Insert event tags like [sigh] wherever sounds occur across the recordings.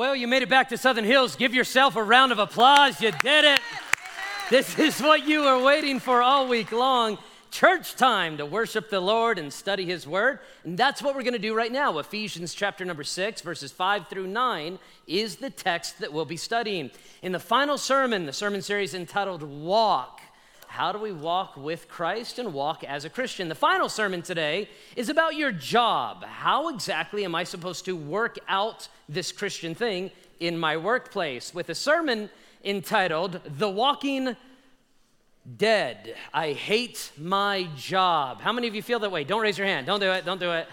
Well, you made it back to Southern Hills. Give yourself a round of applause. You did it. This is what you were waiting for all week long church time to worship the Lord and study His Word. And that's what we're going to do right now. Ephesians chapter number six, verses five through nine, is the text that we'll be studying. In the final sermon, the sermon series entitled Walk, how do we walk with Christ and walk as a Christian? The final sermon today is about your job. How exactly am I supposed to work out this Christian thing in my workplace? With a sermon entitled The Walking Dead. I hate my job. How many of you feel that way? Don't raise your hand. Don't do it. Don't do it.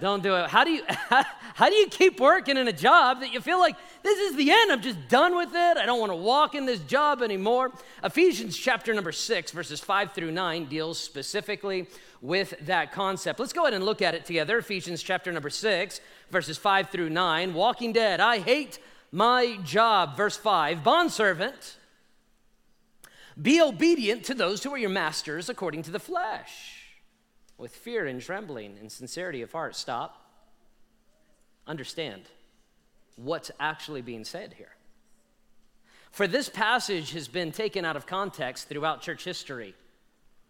Don't do it. How do you [laughs] how do you keep working in a job that you feel like this is the end? I'm just done with it. I don't want to walk in this job anymore. Ephesians chapter number 6 verses 5 through 9 deals specifically with that concept. Let's go ahead and look at it together. Ephesians chapter number 6 verses 5 through 9. Walking dead. I hate my job. Verse 5. Bondservant, be obedient to those who are your masters according to the flesh with fear and trembling and sincerity of heart. Stop. Understand what's actually being said here. For this passage has been taken out of context throughout church history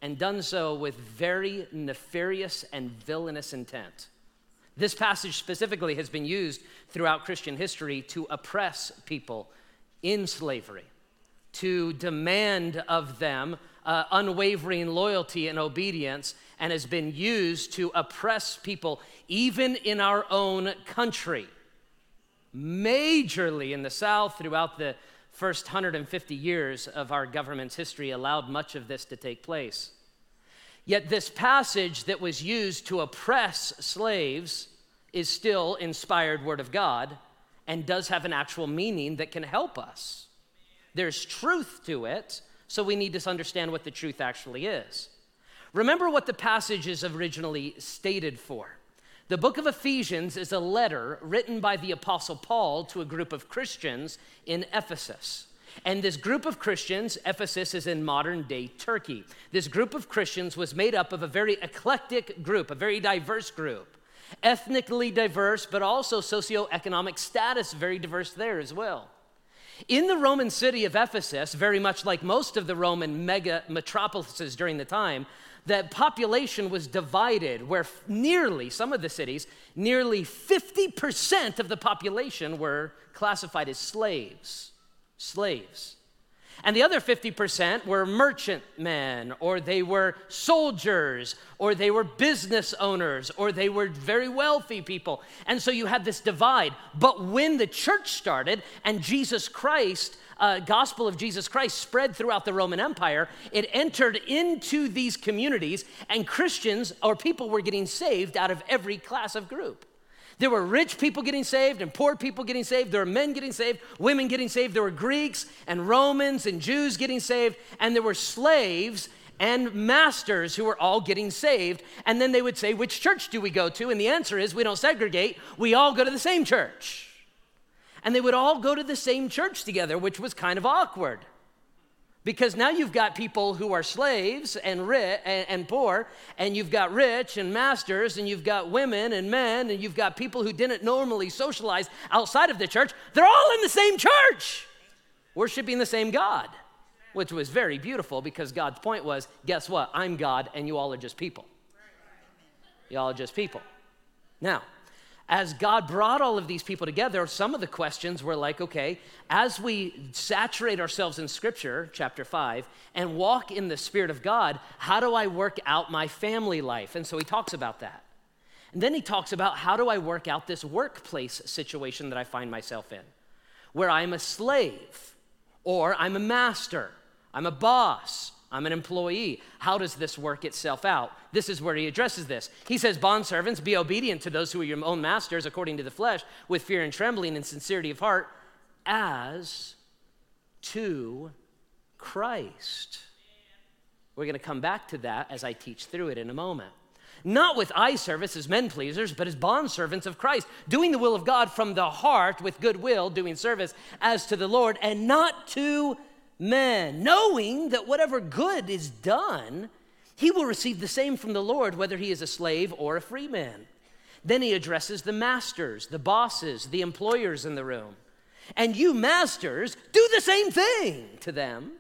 and done so with very nefarious and villainous intent. This passage specifically has been used throughout Christian history to oppress people in slavery, to demand of them uh, unwavering loyalty and obedience and has been used to oppress people, even in our own country. Majorly in the South, throughout the first 150 years of our government's history, allowed much of this to take place. Yet, this passage that was used to oppress slaves is still inspired Word of God and does have an actual meaning that can help us. There's truth to it, so we need to understand what the truth actually is. Remember what the passage is originally stated for. The book of Ephesians is a letter written by the Apostle Paul to a group of Christians in Ephesus. And this group of Christians, Ephesus is in modern day Turkey. This group of Christians was made up of a very eclectic group, a very diverse group, ethnically diverse, but also socioeconomic status very diverse there as well. In the Roman city of Ephesus, very much like most of the Roman mega metropolises during the time, the population was divided where nearly, some of the cities, nearly 50% of the population were classified as slaves. Slaves. And the other 50% were merchantmen, or they were soldiers, or they were business owners, or they were very wealthy people. And so you had this divide. But when the church started and Jesus Christ, uh, gospel of Jesus Christ spread throughout the Roman Empire, it entered into these communities, and Christians or people were getting saved out of every class of group. There were rich people getting saved and poor people getting saved. There were men getting saved, women getting saved. There were Greeks and Romans and Jews getting saved. And there were slaves and masters who were all getting saved. And then they would say, Which church do we go to? And the answer is, We don't segregate. We all go to the same church. And they would all go to the same church together, which was kind of awkward. Because now you've got people who are slaves and rich and, and, poor, and you've got rich and masters, and you've got women and men, and you've got people who didn't normally socialize outside of the church. They're all in the same church, worshiping the same God, which was very beautiful because God's point was guess what? I'm God, and you all are just people. You all are just people. Now, as God brought all of these people together, some of the questions were like, okay, as we saturate ourselves in Scripture, chapter 5, and walk in the Spirit of God, how do I work out my family life? And so he talks about that. And then he talks about how do I work out this workplace situation that I find myself in, where I'm a slave, or I'm a master, I'm a boss, I'm an employee. How does this work itself out? This is where he addresses this. He says, Bondservants, be obedient to those who are your own masters according to the flesh, with fear and trembling and sincerity of heart, as to Christ. We're going to come back to that as I teach through it in a moment. Not with eye service as men pleasers, but as bondservants of Christ, doing the will of God from the heart with good will, doing service as to the Lord, and not to men, knowing that whatever good is done, he will receive the same from the Lord, whether he is a slave or a free man. Then he addresses the masters, the bosses, the employers in the room. And you, masters, do the same thing to them.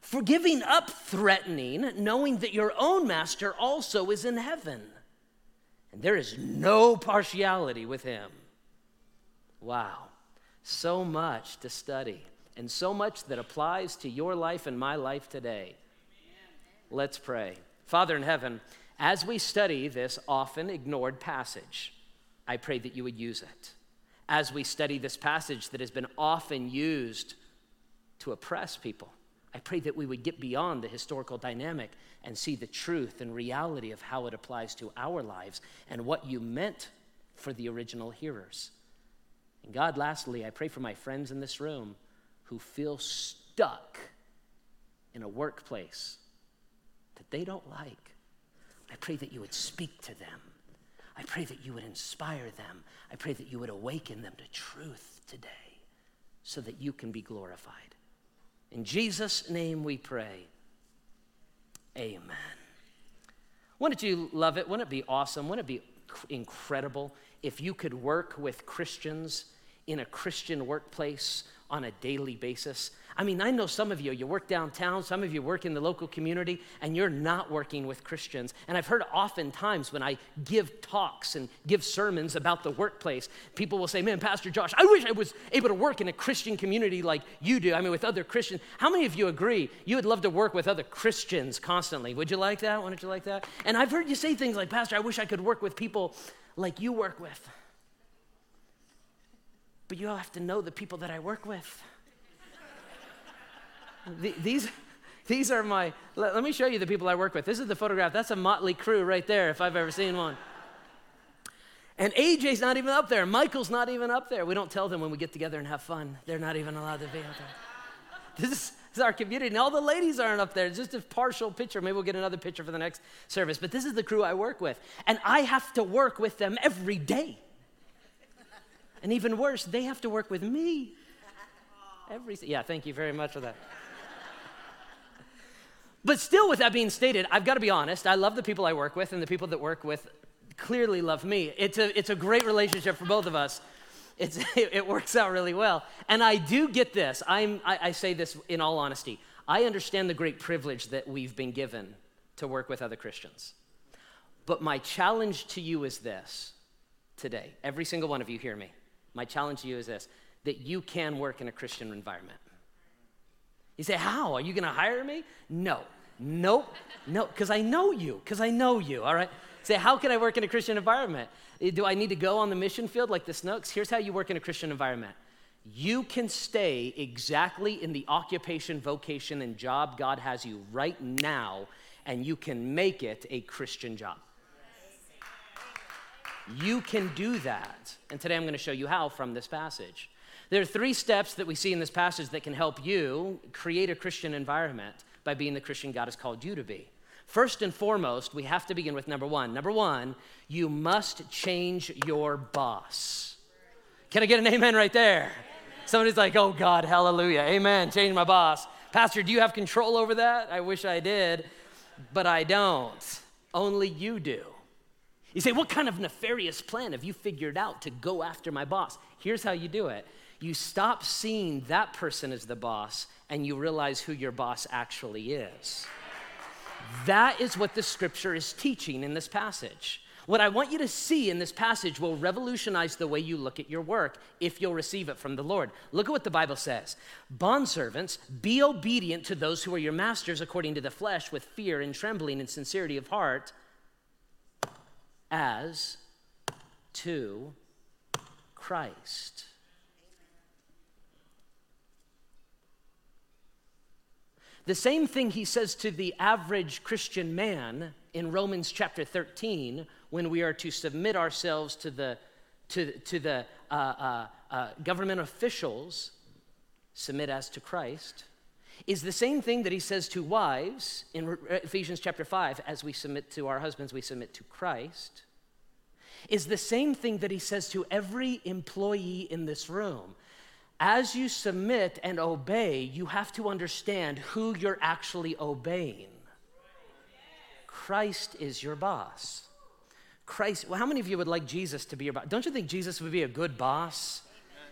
For giving up threatening, knowing that your own master also is in heaven. And there is no partiality with him. Wow. So much to study, and so much that applies to your life and my life today. Let's pray. Father in heaven, as we study this often ignored passage, I pray that you would use it. As we study this passage that has been often used to oppress people, I pray that we would get beyond the historical dynamic and see the truth and reality of how it applies to our lives and what you meant for the original hearers. And God, lastly, I pray for my friends in this room who feel stuck in a workplace that they don't like. I pray that you would speak to them. I pray that you would inspire them. I pray that you would awaken them to truth today so that you can be glorified. In Jesus' name we pray. Amen. Wouldn't you love it? Wouldn't it be awesome? Wouldn't it be incredible if you could work with Christians in a Christian workplace on a daily basis? I mean, I know some of you, you work downtown, some of you work in the local community, and you're not working with Christians. And I've heard oftentimes when I give talks and give sermons about the workplace, people will say, Man, Pastor Josh, I wish I was able to work in a Christian community like you do. I mean, with other Christians. How many of you agree you would love to work with other Christians constantly? Would you like that? Wouldn't you like that? And I've heard you say things like, Pastor, I wish I could work with people like you work with. But you all have to know the people that I work with these, these are my, let, let me show you the people I work with. This is the photograph. That's a motley crew right there, if I've ever seen one. And AJ's not even up there. Michael's not even up there. We don't tell them when we get together and have fun. They're not even allowed to be up there. This is, this is our community. And all the ladies aren't up there. It's just a partial picture. Maybe we'll get another picture for the next service. But this is the crew I work with. And I have to work with them every day. And even worse, they have to work with me. Every, yeah, thank you very much for that. But still, with that being stated, I've got to be honest. I love the people I work with, and the people that work with clearly love me. It's a, it's a great relationship for both of us. It's, [laughs] it works out really well. And I do get this. I'm, I, I say this in all honesty. I understand the great privilege that we've been given to work with other Christians. But my challenge to you is this today. Every single one of you hear me. My challenge to you is this that you can work in a Christian environment. You say, How? Are you going to hire me? No. Nope. No, because I know you, because I know you, all right? Say, How can I work in a Christian environment? Eh, do I need to go on the mission field like the Snooks? Here's how you work in a Christian environment you can stay exactly in the occupation, vocation, and job God has you right now, and you can make it a Christian job. You can do that. And today I'm going to show you how from this passage. There are three steps that we see in this passage that can help you create a Christian environment by being the Christian God has called you to be. First and foremost, we have to begin with number one. Number one, you must change your boss. Can I get an amen right there? Somebody's like, oh God, hallelujah, amen, change my boss. Pastor, do you have control over that? I wish I did, but I don't. Only you do. You say, what kind of nefarious plan have you figured out to go after my boss? Here's how you do it you stop seeing that person as the boss and you realize who your boss actually is. That is what the scripture is teaching in this passage. What I want you to see in this passage will revolutionize the way you look at your work if you'll receive it from the Lord. Look at what the Bible says Bondservants, be obedient to those who are your masters according to the flesh with fear and trembling and sincerity of heart, as to Christ. The same thing he says to the average Christian man in Romans chapter 13 when we are to submit ourselves to the, to, to the uh, uh, uh, government officials, submit as to Christ, is the same thing that he says to wives in uh, Ephesians chapter 5 as we submit to our husbands, we submit to Christ, is the same thing that he says to every employee in this room as you submit and obey, you have to understand who you're actually obeying. Christ is your boss. Christ, well, how many of you would like Jesus to be your boss? Don't you think Jesus would be a good boss?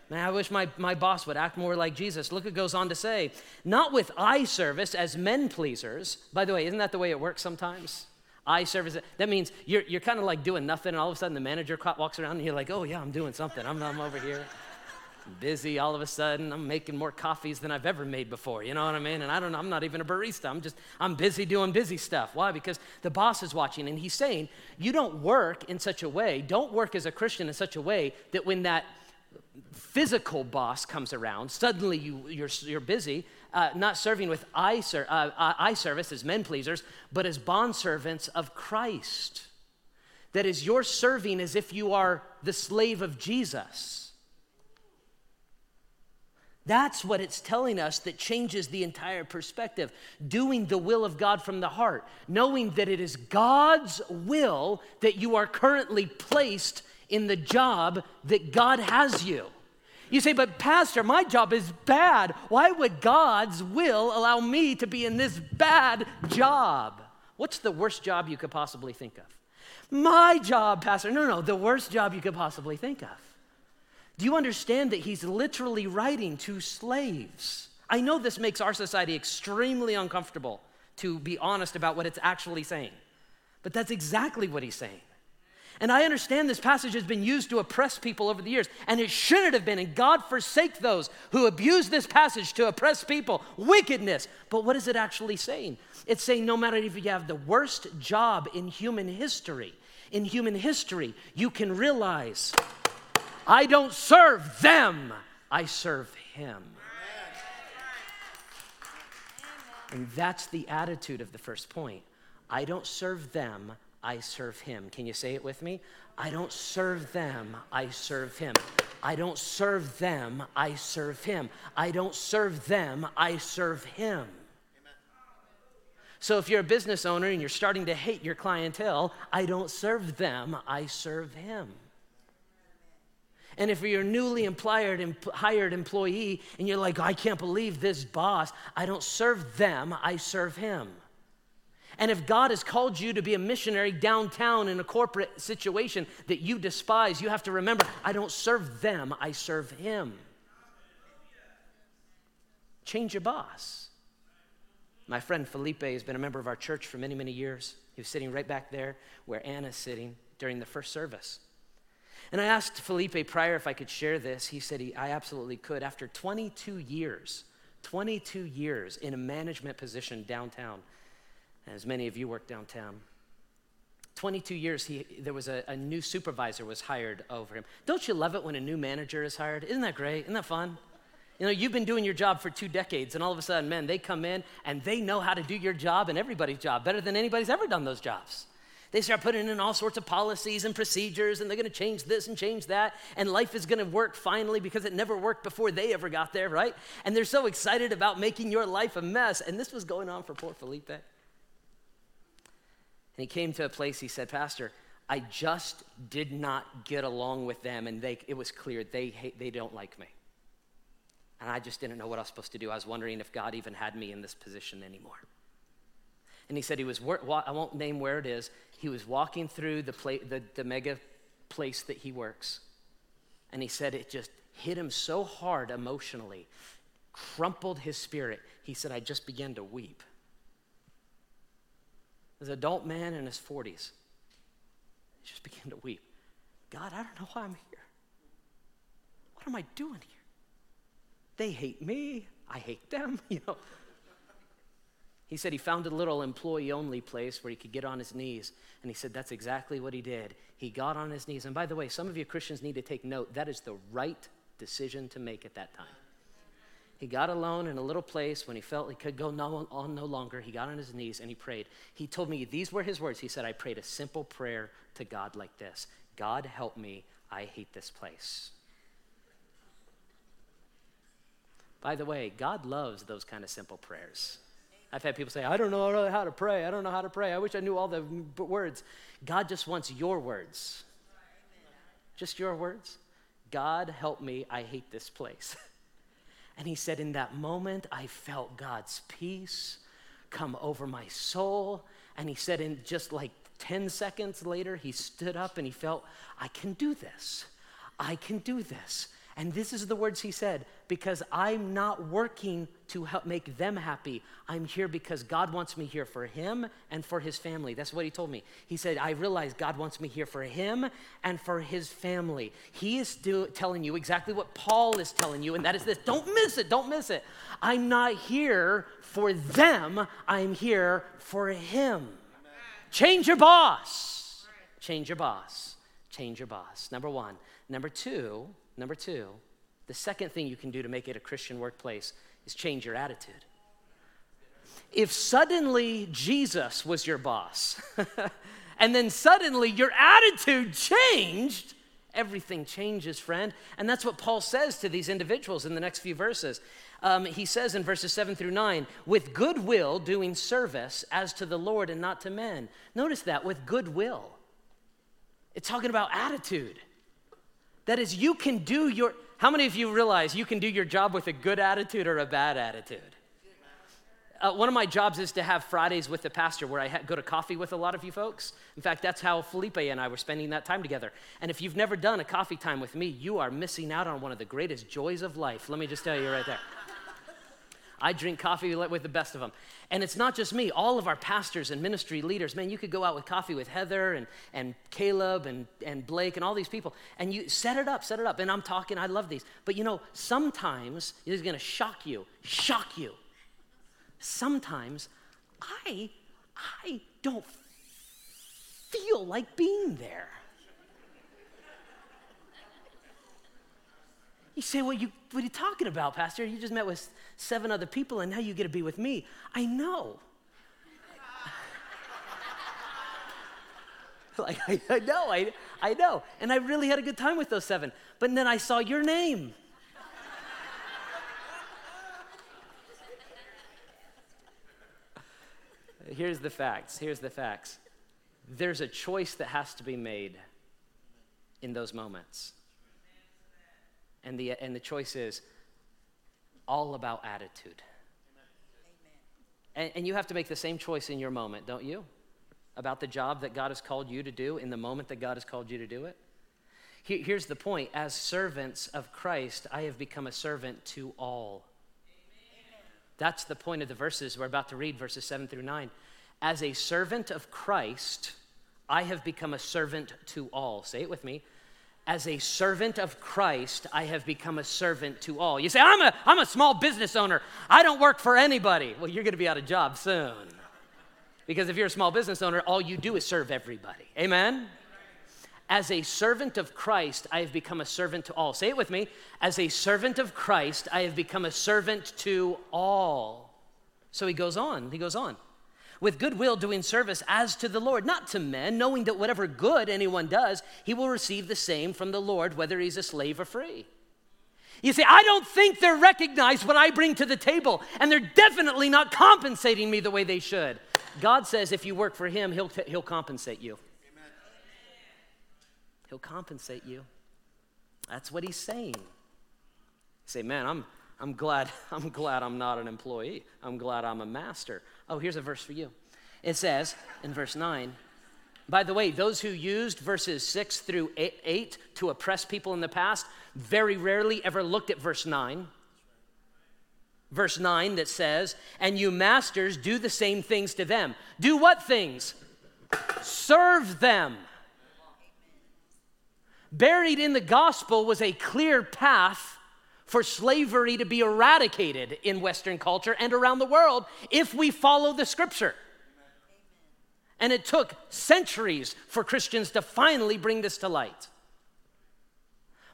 Man, I wish my, my boss would act more like Jesus. Look, it goes on to say, not with eye service as men pleasers. By the way, isn't that the way it works sometimes? Eye service, that means you're, you're kind of like doing nothing, and all of a sudden the manager walks around and you're like, oh, yeah, I'm doing something. I'm, I'm over here busy all of a sudden. I'm making more coffees than I've ever made before. You know what I mean? And I don't know, I'm not even a barista. I'm just, I'm busy doing busy stuff. Why? Because the boss is watching and he's saying, you don't work in such a way, don't work as a Christian in such a way that when that physical boss comes around, suddenly you, you're, you're busy, uh, not serving with eye, ser- uh, eye service as men pleasers, but as bondservants of Christ. That is, you're serving as if you are the slave of Jesus. That's what it's telling us that changes the entire perspective. Doing the will of God from the heart, knowing that it is God's will that you are currently placed in the job that God has you. You say, but Pastor, my job is bad. Why would God's will allow me to be in this bad job? What's the worst job you could possibly think of? My job, Pastor. No, no, the worst job you could possibly think of. Do you understand that he's literally writing to slaves? I know this makes our society extremely uncomfortable to be honest about what it's actually saying, but that's exactly what he's saying. And I understand this passage has been used to oppress people over the years, and it shouldn't have been. And God forsake those who abuse this passage to oppress people. Wickedness. But what is it actually saying? It's saying no matter if you have the worst job in human history, in human history, you can realize I don't serve them, I serve Him. And that's the attitude of the first point. I don't serve them, I serve Him. Can you say it with me? I don't serve them, I serve Him. I don't serve them, I serve Him. I don't serve them, I serve Him. So if you're a business owner and you're starting to hate your clientele, I don't serve them, I serve Him. And if you're a newly employed, hired employee and you're like, I can't believe this boss, I don't serve them, I serve him. And if God has called you to be a missionary downtown in a corporate situation that you despise, you have to remember, I don't serve them, I serve him. Change your boss. My friend Felipe has been a member of our church for many, many years. He was sitting right back there where Anna's sitting during the first service. And I asked Felipe prior if I could share this. He said he, I absolutely could. After 22 years, 22 years in a management position downtown, as many of you work downtown, 22 years, he, there was a, a new supervisor was hired over him. Don't you love it when a new manager is hired? Isn't that great? Isn't that fun? You know, you've been doing your job for two decades, and all of a sudden, man, they come in and they know how to do your job and everybody's job better than anybody's ever done those jobs. They start putting in all sorts of policies and procedures, and they're going to change this and change that, and life is going to work finally because it never worked before they ever got there, right? And they're so excited about making your life a mess. And this was going on for poor Felipe. And he came to a place, he said, Pastor, I just did not get along with them, and they, it was clear they, hate, they don't like me. And I just didn't know what I was supposed to do. I was wondering if God even had me in this position anymore. And he said he was, I won't name where it is, he was walking through the, pla- the, the mega place that he works. And he said it just hit him so hard emotionally, crumpled his spirit. He said, I just began to weep. An adult man in his 40s, he just began to weep. God, I don't know why I'm here. What am I doing here? They hate me. I hate them. [laughs] You know, he said he found a little employee only place where he could get on his knees. And he said that's exactly what he did. He got on his knees. And by the way, some of you Christians need to take note that is the right decision to make at that time. He got alone in a little place when he felt he could go no, on no longer. He got on his knees and he prayed. He told me these were his words. He said, I prayed a simple prayer to God like this God, help me. I hate this place. By the way, God loves those kind of simple prayers. I've had people say, I don't know how to pray. I don't know how to pray. I wish I knew all the words. God just wants your words. Just your words. God, help me. I hate this place. [laughs] And he said, In that moment, I felt God's peace come over my soul. And he said, In just like 10 seconds later, he stood up and he felt, I can do this. I can do this. And this is the words he said because I'm not working to help make them happy. I'm here because God wants me here for him and for his family. That's what he told me. He said, I realize God wants me here for him and for his family. He is still telling you exactly what Paul is telling you, and that is this don't miss it, don't miss it. I'm not here for them, I'm here for him. Change your boss. Change your boss. Change your boss. Number one. Number two, Number two, the second thing you can do to make it a Christian workplace is change your attitude. If suddenly Jesus was your boss, [laughs] and then suddenly your attitude changed, everything changes, friend. And that's what Paul says to these individuals in the next few verses. Um, he says in verses 7 through 9, with goodwill doing service as to the Lord and not to men. Notice that, with goodwill. It's talking about attitude. That is, you can do your, how many of you realize you can do your job with a good attitude or a bad attitude? Uh, one of my jobs is to have Fridays with the pastor where I ha- go to coffee with a lot of you folks. In fact, that's how Felipe and I were spending that time together. And if you've never done a coffee time with me, you are missing out on one of the greatest joys of life. Let me just tell you right there. I drink coffee with the best of them. And it's not just me, all of our pastors and ministry leaders. Man, you could go out with coffee with Heather and, and Caleb and, and Blake and all these people, and you set it up, set it up. And I'm talking, I love these. But you know, sometimes it is gonna shock you, shock you. Sometimes I, I don't feel like being there. You say, well, you, what are you talking about, Pastor? You just met with seven other people and now you get to be with me. I know. [laughs] like, I, I, know, I, I know. And I really had a good time with those seven. But then I saw your name. [laughs] Here's the facts. Here's the facts. There's a choice that has to be made in those moments. And the, and the choice is all about attitude. And, and you have to make the same choice in your moment, don't you? About the job that God has called you to do in the moment that God has called you to do it. Here's the point as servants of Christ, I have become a servant to all. That's the point of the verses we're about to read, verses 7 through 9. As a servant of Christ, I have become a servant to all. Say it with me as a servant of Christ, I have become a servant to all. You say, I'm a, I'm a small business owner. I don't work for anybody. Well, you're going to be out of job soon. Because if you're a small business owner, all you do is serve everybody. Amen? As a servant of Christ, I have become a servant to all. Say it with me. As a servant of Christ, I have become a servant to all. So he goes on, he goes on with goodwill doing service as to the Lord, not to men, knowing that whatever good anyone does, he will receive the same from the Lord, whether he's a slave or free. You see, I don't think they're recognized what I bring to the table, and they're definitely not compensating me the way they should. God says if you work for him, he'll, t- he'll compensate you. Amen. He'll compensate you. That's what he's saying. You say, man, I'm, I'm glad, [laughs] I'm glad I'm not an employee. I'm glad I'm a master. Oh, here's a verse for you. It says in verse 9, by the way, those who used verses 6 through 8 to oppress people in the past very rarely ever looked at verse 9. Verse 9 that says, And you masters do the same things to them. Do what things? Serve them. Buried in the gospel was a clear path for slavery to be eradicated in Western culture and around the world if we follow the scripture. And it took centuries for Christians to finally bring this to light.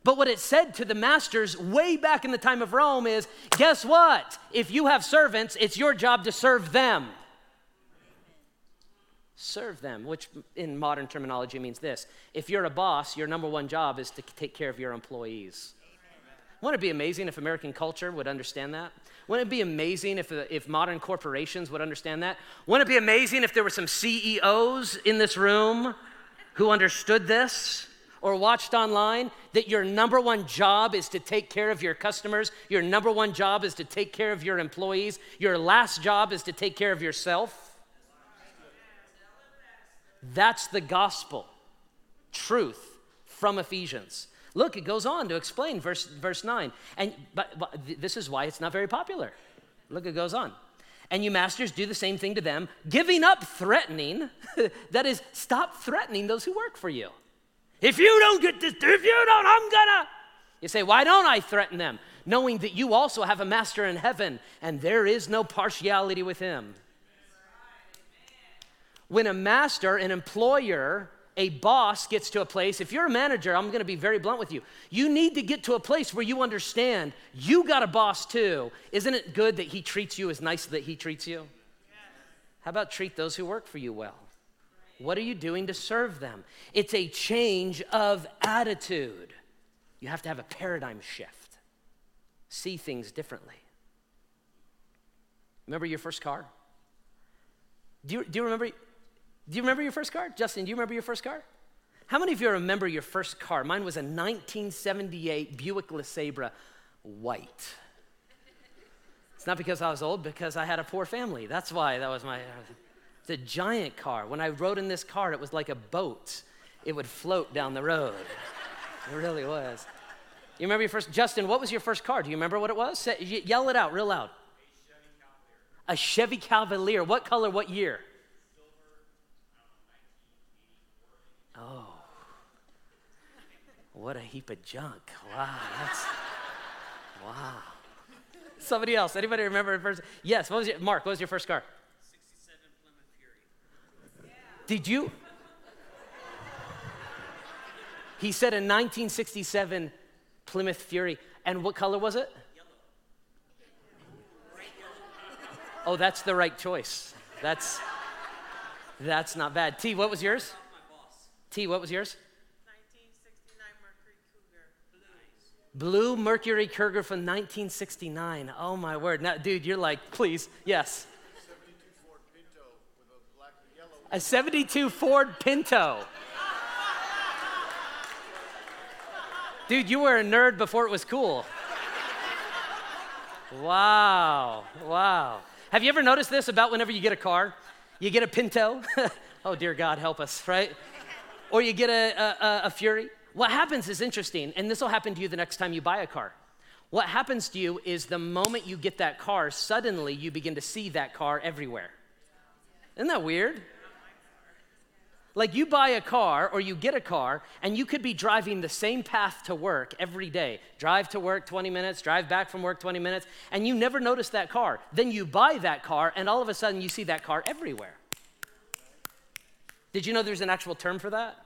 But what it said to the masters way back in the time of Rome is guess what? If you have servants, it's your job to serve them. Serve them, which in modern terminology means this if you're a boss, your number one job is to take care of your employees. Wouldn't it be amazing if American culture would understand that? Wouldn't it be amazing if, uh, if modern corporations would understand that? Wouldn't it be amazing if there were some CEOs in this room who understood this? or watched online that your number one job is to take care of your customers, your number one job is to take care of your employees, your last job is to take care of yourself? That's the gospel. Truth from Ephesians. Look, it goes on to explain verse, verse 9. And but, but this is why it's not very popular. Look, it goes on. And you masters do the same thing to them, giving up threatening. [laughs] that is, stop threatening those who work for you. If you don't get this, if you don't, I'm gonna. You say, why don't I threaten them? Knowing that you also have a master in heaven and there is no partiality with him. When a master, an employer, a boss gets to a place, if you're a manager, I'm gonna be very blunt with you. You need to get to a place where you understand you got a boss too. Isn't it good that he treats you as nice that he treats you? How about treat those who work for you well? What are you doing to serve them? It's a change of attitude. You have to have a paradigm shift, see things differently. Remember your first car? Do you, do you remember? Do you remember your first car? Justin, do you remember your first car? How many of you remember your first car? Mine was a 1978 Buick LeSabre white. It's not because I was old, because I had a poor family. That's why that was my. It's a giant car. When I rode in this car, it was like a boat. It would float down the road. It really was. You remember your first, Justin, what was your first car? Do you remember what it was? Say, yell it out real loud. A Chevy Cavalier. What color, what year? Oh, what a heap of junk. Wow, that's, wow. Somebody else, anybody remember first? Yes, what was your, Mark, what was your first car? 67 Plymouth Fury. Did you? He said a 1967 Plymouth Fury. And what color was it? Oh, that's the right choice. That's that's not bad. T, what was yours? T, what was yours? 1969 Mercury Cougar. Blue. Mercury Cougar from 1969. Oh my word. Now, dude, you're like, please, yes. 72 Ford Pinto with a black and yellow. A 72 Ford Pinto. Dude, you were a nerd before it was cool. Wow, wow. Have you ever noticed this about whenever you get a car? You get a Pinto. [laughs] oh, dear God, help us, right? or you get a, a, a Fury. What happens is interesting, and this will happen to you the next time you buy a car. What happens to you is the moment you get that car, suddenly you begin to see that car everywhere. Isn't that weird? Like you buy a car or you get a car, and you could be driving the same path to work every day. Drive to work 20 minutes, drive back from work 20 minutes, and you never notice that car. Then you buy that car, and all of a sudden you see that car everywhere. Did you know there's an actual term for that?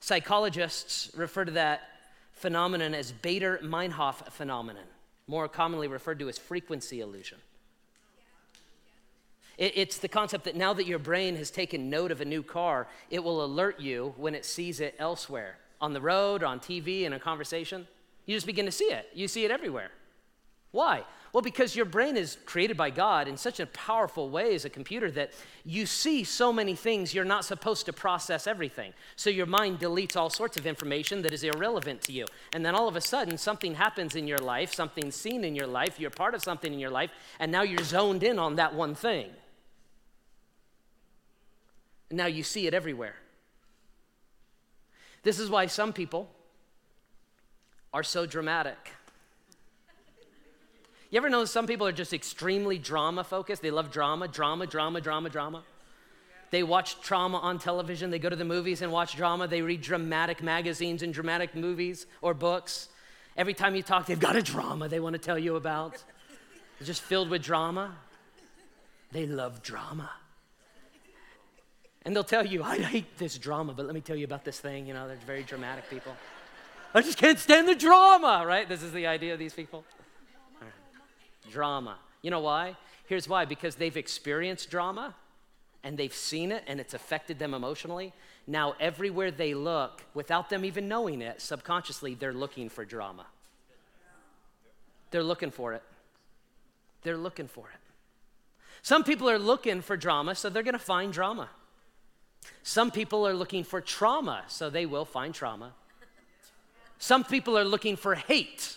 Psychologists refer to that phenomenon as Baader Meinhof phenomenon, more commonly referred to as frequency illusion. It's the concept that now that your brain has taken note of a new car, it will alert you when it sees it elsewhere on the road, on TV, in a conversation. You just begin to see it. You see it everywhere. Why? Well, because your brain is created by God in such a powerful way as a computer that you see so many things you're not supposed to process everything. So your mind deletes all sorts of information that is irrelevant to you. And then all of a sudden, something happens in your life, something's seen in your life, you're part of something in your life, and now you're zoned in on that one thing. And now you see it everywhere. This is why some people are so dramatic. You ever know some people are just extremely drama focused? They love drama, drama, drama, drama, drama. They watch trauma on television. They go to the movies and watch drama. They read dramatic magazines and dramatic movies or books. Every time you talk, they've got a drama they want to tell you about. They're just filled with drama. They love drama. And they'll tell you, I hate this drama, but let me tell you about this thing. You know, they're very dramatic people. I just can't stand the drama, right? This is the idea of these people drama. You know why? Here's why because they've experienced drama and they've seen it and it's affected them emotionally. Now, everywhere they look, without them even knowing it, subconsciously, they're looking for drama. They're looking for it. They're looking for it. Some people are looking for drama, so they're going to find drama. Some people are looking for trauma, so they will find trauma. Some people are looking for hate,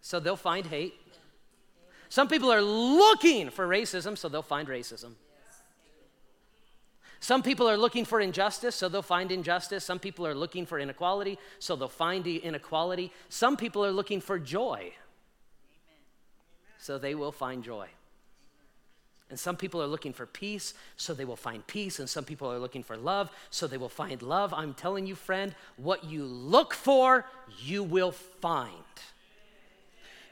so they'll find hate. Some people are looking for racism, so they'll find racism. Some people are looking for injustice, so they'll find injustice. Some people are looking for inequality, so they'll find inequality. Some people are looking for joy, so they will find joy. And some people are looking for peace, so they will find peace. And some people are looking for love, so they will find love. I'm telling you, friend, what you look for, you will find.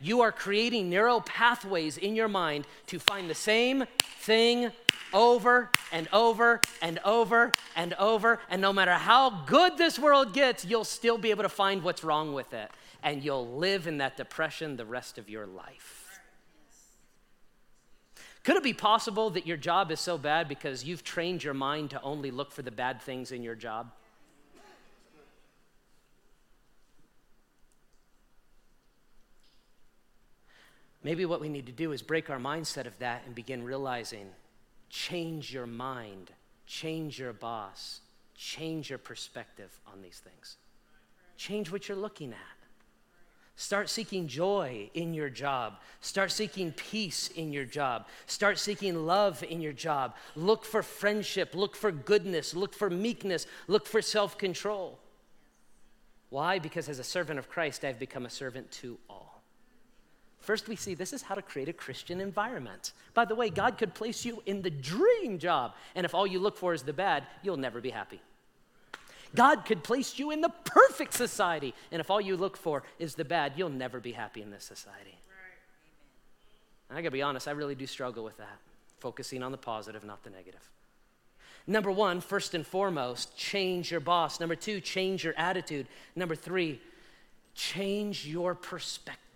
You are creating narrow pathways in your mind to find the same thing over and over and over and over. And no matter how good this world gets, you'll still be able to find what's wrong with it. And you'll live in that depression the rest of your life. Could it be possible that your job is so bad because you've trained your mind to only look for the bad things in your job? Maybe what we need to do is break our mindset of that and begin realizing change your mind, change your boss, change your perspective on these things. Change what you're looking at. Start seeking joy in your job. Start seeking peace in your job. Start seeking love in your job. Look for friendship. Look for goodness. Look for meekness. Look for self control. Why? Because as a servant of Christ, I've become a servant to all. First, we see this is how to create a Christian environment. By the way, God could place you in the dream job, and if all you look for is the bad, you'll never be happy. God could place you in the perfect society, and if all you look for is the bad, you'll never be happy in this society. And I gotta be honest, I really do struggle with that, focusing on the positive, not the negative. Number one, first and foremost, change your boss. Number two, change your attitude. Number three, change your perspective.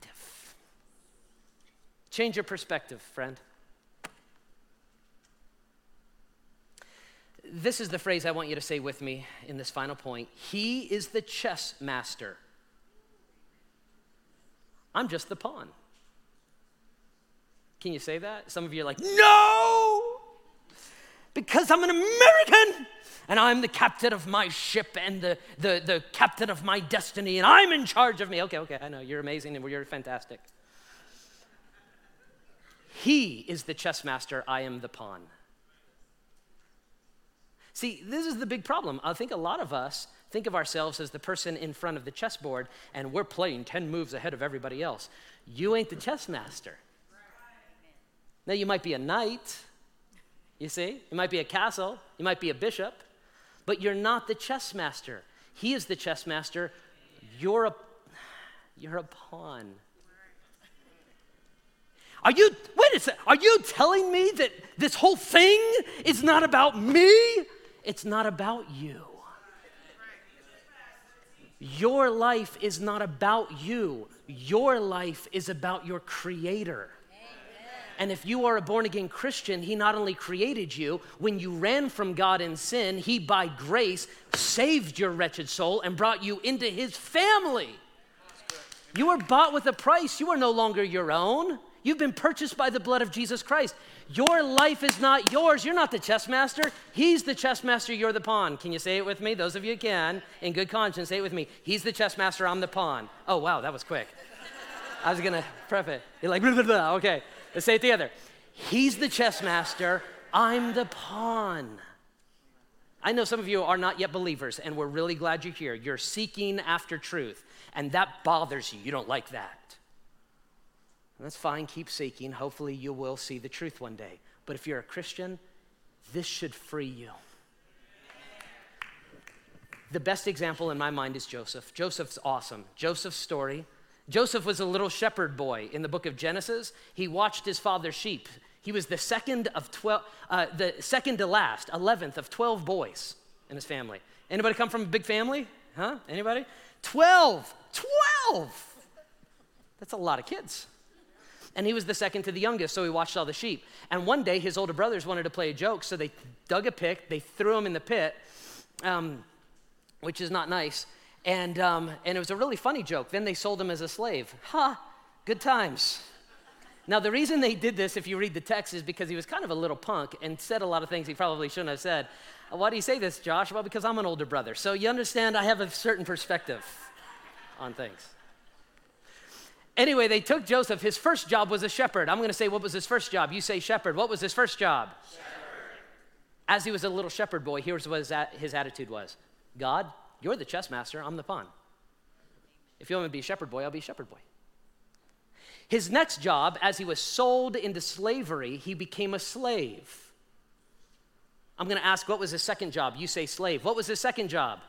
Change your perspective, friend. This is the phrase I want you to say with me in this final point. He is the chess master. I'm just the pawn. Can you say that? Some of you are like, no, because I'm an American and I'm the captain of my ship and the, the, the captain of my destiny and I'm in charge of me. Okay, okay, I know, you're amazing and you're fantastic. He is the chess master, I am the pawn. See, this is the big problem. I think a lot of us think of ourselves as the person in front of the chessboard and we're playing 10 moves ahead of everybody else. You ain't the chess master. Now, you might be a knight, you see? You might be a castle, you might be a bishop, but you're not the chess master. He is the chess master. You're a, you're a pawn. Are you, wait a second, are you telling me that this whole thing is not about me? It's not about you. Your life is not about you. Your life is about your Creator. And if you are a born again Christian, He not only created you, when you ran from God in sin, He by grace saved your wretched soul and brought you into His family. You were bought with a price. You are no longer your own. You've been purchased by the blood of Jesus Christ. Your life is not yours. You're not the chess master. He's the chess master. You're the pawn. Can you say it with me? Those of you can, in good conscience, say it with me. He's the chess master. I'm the pawn. Oh, wow, that was quick. I was going to prep it. You're like, [laughs] blah, blah, blah. okay, let's say it together. He's the chess master. I'm the pawn. I know some of you are not yet believers, and we're really glad you're here. You're seeking after truth, and that bothers you. You don't like that. That's fine, keep seeking. Hopefully, you will see the truth one day. But if you're a Christian, this should free you. The best example in my mind is Joseph. Joseph's awesome. Joseph's story. Joseph was a little shepherd boy in the book of Genesis. He watched his father's sheep. He was the second of 12, uh, the second to last, 11th of 12 boys in his family. Anybody come from a big family? Huh? Anybody? 12. 12. That's a lot of kids and he was the second to the youngest, so he watched all the sheep. And one day, his older brothers wanted to play a joke, so they dug a pick, they threw him in the pit, um, which is not nice. And, um, and it was a really funny joke. Then they sold him as a slave. Ha! Huh, good times. Now, the reason they did this, if you read the text, is because he was kind of a little punk and said a lot of things he probably shouldn't have said. Why do you say this, Josh? Well, because I'm an older brother. So you understand I have a certain perspective on things. Anyway, they took Joseph. His first job was a shepherd. I'm going to say, what was his first job? You say shepherd. What was his first job? Shepherd. As he was a little shepherd boy, here's what his attitude was God, you're the chess master, I'm the pawn. If you want me to be a shepherd boy, I'll be a shepherd boy. His next job, as he was sold into slavery, he became a slave. I'm going to ask, what was his second job? You say slave. What was his second job?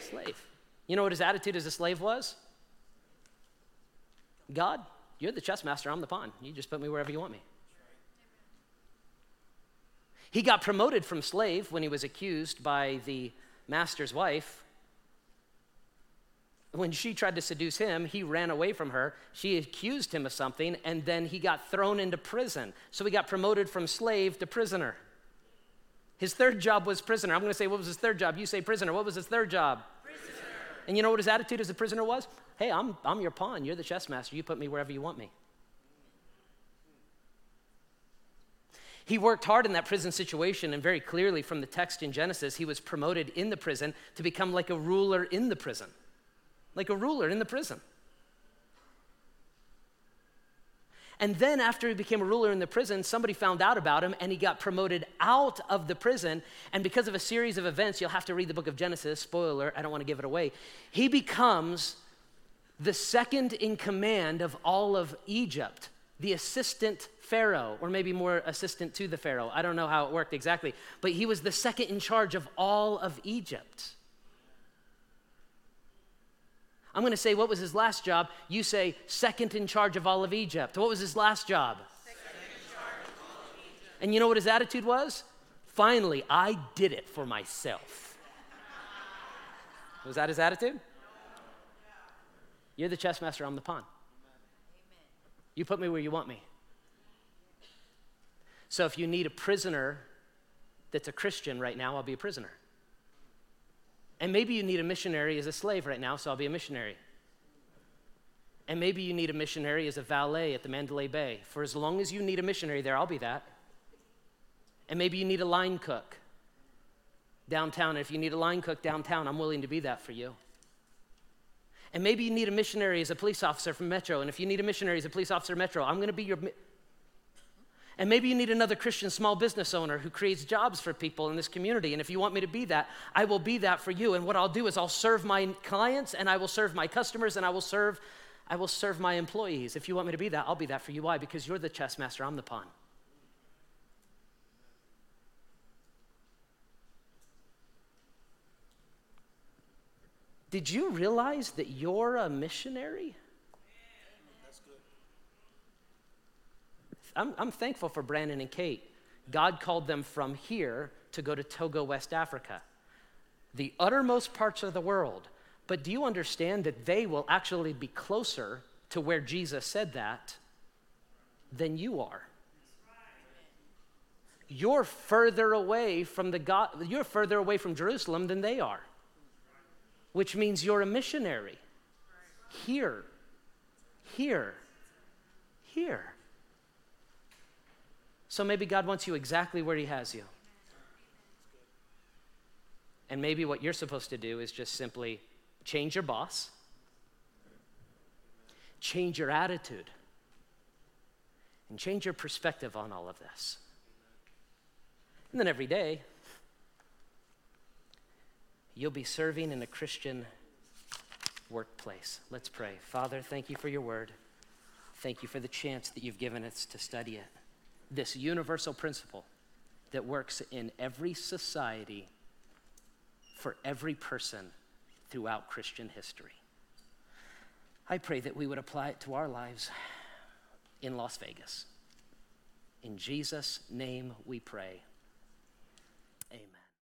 Slave. slave. You know what his attitude as a slave was? God, you're the chess master, I'm the pawn. You just put me wherever you want me. He got promoted from slave when he was accused by the master's wife. When she tried to seduce him, he ran away from her. She accused him of something, and then he got thrown into prison. So he got promoted from slave to prisoner. His third job was prisoner. I'm going to say, what was his third job? You say prisoner. What was his third job? Prisoner. And you know what his attitude as a prisoner was? Hey, I'm, I'm your pawn. You're the chess master. You put me wherever you want me. He worked hard in that prison situation, and very clearly from the text in Genesis, he was promoted in the prison to become like a ruler in the prison. Like a ruler in the prison. And then, after he became a ruler in the prison, somebody found out about him and he got promoted out of the prison. And because of a series of events, you'll have to read the book of Genesis, spoiler, I don't want to give it away. He becomes the second in command of all of Egypt, the assistant Pharaoh, or maybe more assistant to the Pharaoh. I don't know how it worked exactly, but he was the second in charge of all of Egypt. I'm going to say, what was his last job? You say, second in charge of all of Egypt. What was his last job? And you know what his attitude was? Finally, I did it for myself. Was that his attitude? You're the chess master, I'm the pawn. Amen. You put me where you want me. So if you need a prisoner that's a Christian right now, I'll be a prisoner. And maybe you need a missionary as a slave right now, so I'll be a missionary. And maybe you need a missionary as a valet at the Mandalay Bay. For as long as you need a missionary there, I'll be that. And maybe you need a line cook downtown. And if you need a line cook downtown, I'm willing to be that for you. And maybe you need a missionary as a police officer from Metro. And if you need a missionary as a police officer Metro, I'm going to be your and maybe you need another Christian small business owner who creates jobs for people in this community. And if you want me to be that, I will be that for you. And what I'll do is I'll serve my clients and I will serve my customers and I will serve I will serve my employees. If you want me to be that, I'll be that for you. Why? Because you're the chess master, I'm the pawn. Did you realize that you're a missionary? I'm, I'm thankful for Brandon and Kate. God called them from here to go to Togo, West Africa, the uttermost parts of the world. But do you understand that they will actually be closer to where Jesus said that than you are? You're further away from the God, you're further away from Jerusalem than they are. Which means you're a missionary. Here. Here. Here. So maybe God wants you exactly where He has you. And maybe what you're supposed to do is just simply change your boss, change your attitude, and change your perspective on all of this. And then every day, you'll be serving in a Christian workplace. Let's pray. Father, thank you for your word. Thank you for the chance that you've given us to study it this universal principle that works in every society for every person throughout Christian history. I pray that we would apply it to our lives in Las Vegas. In Jesus' name we pray.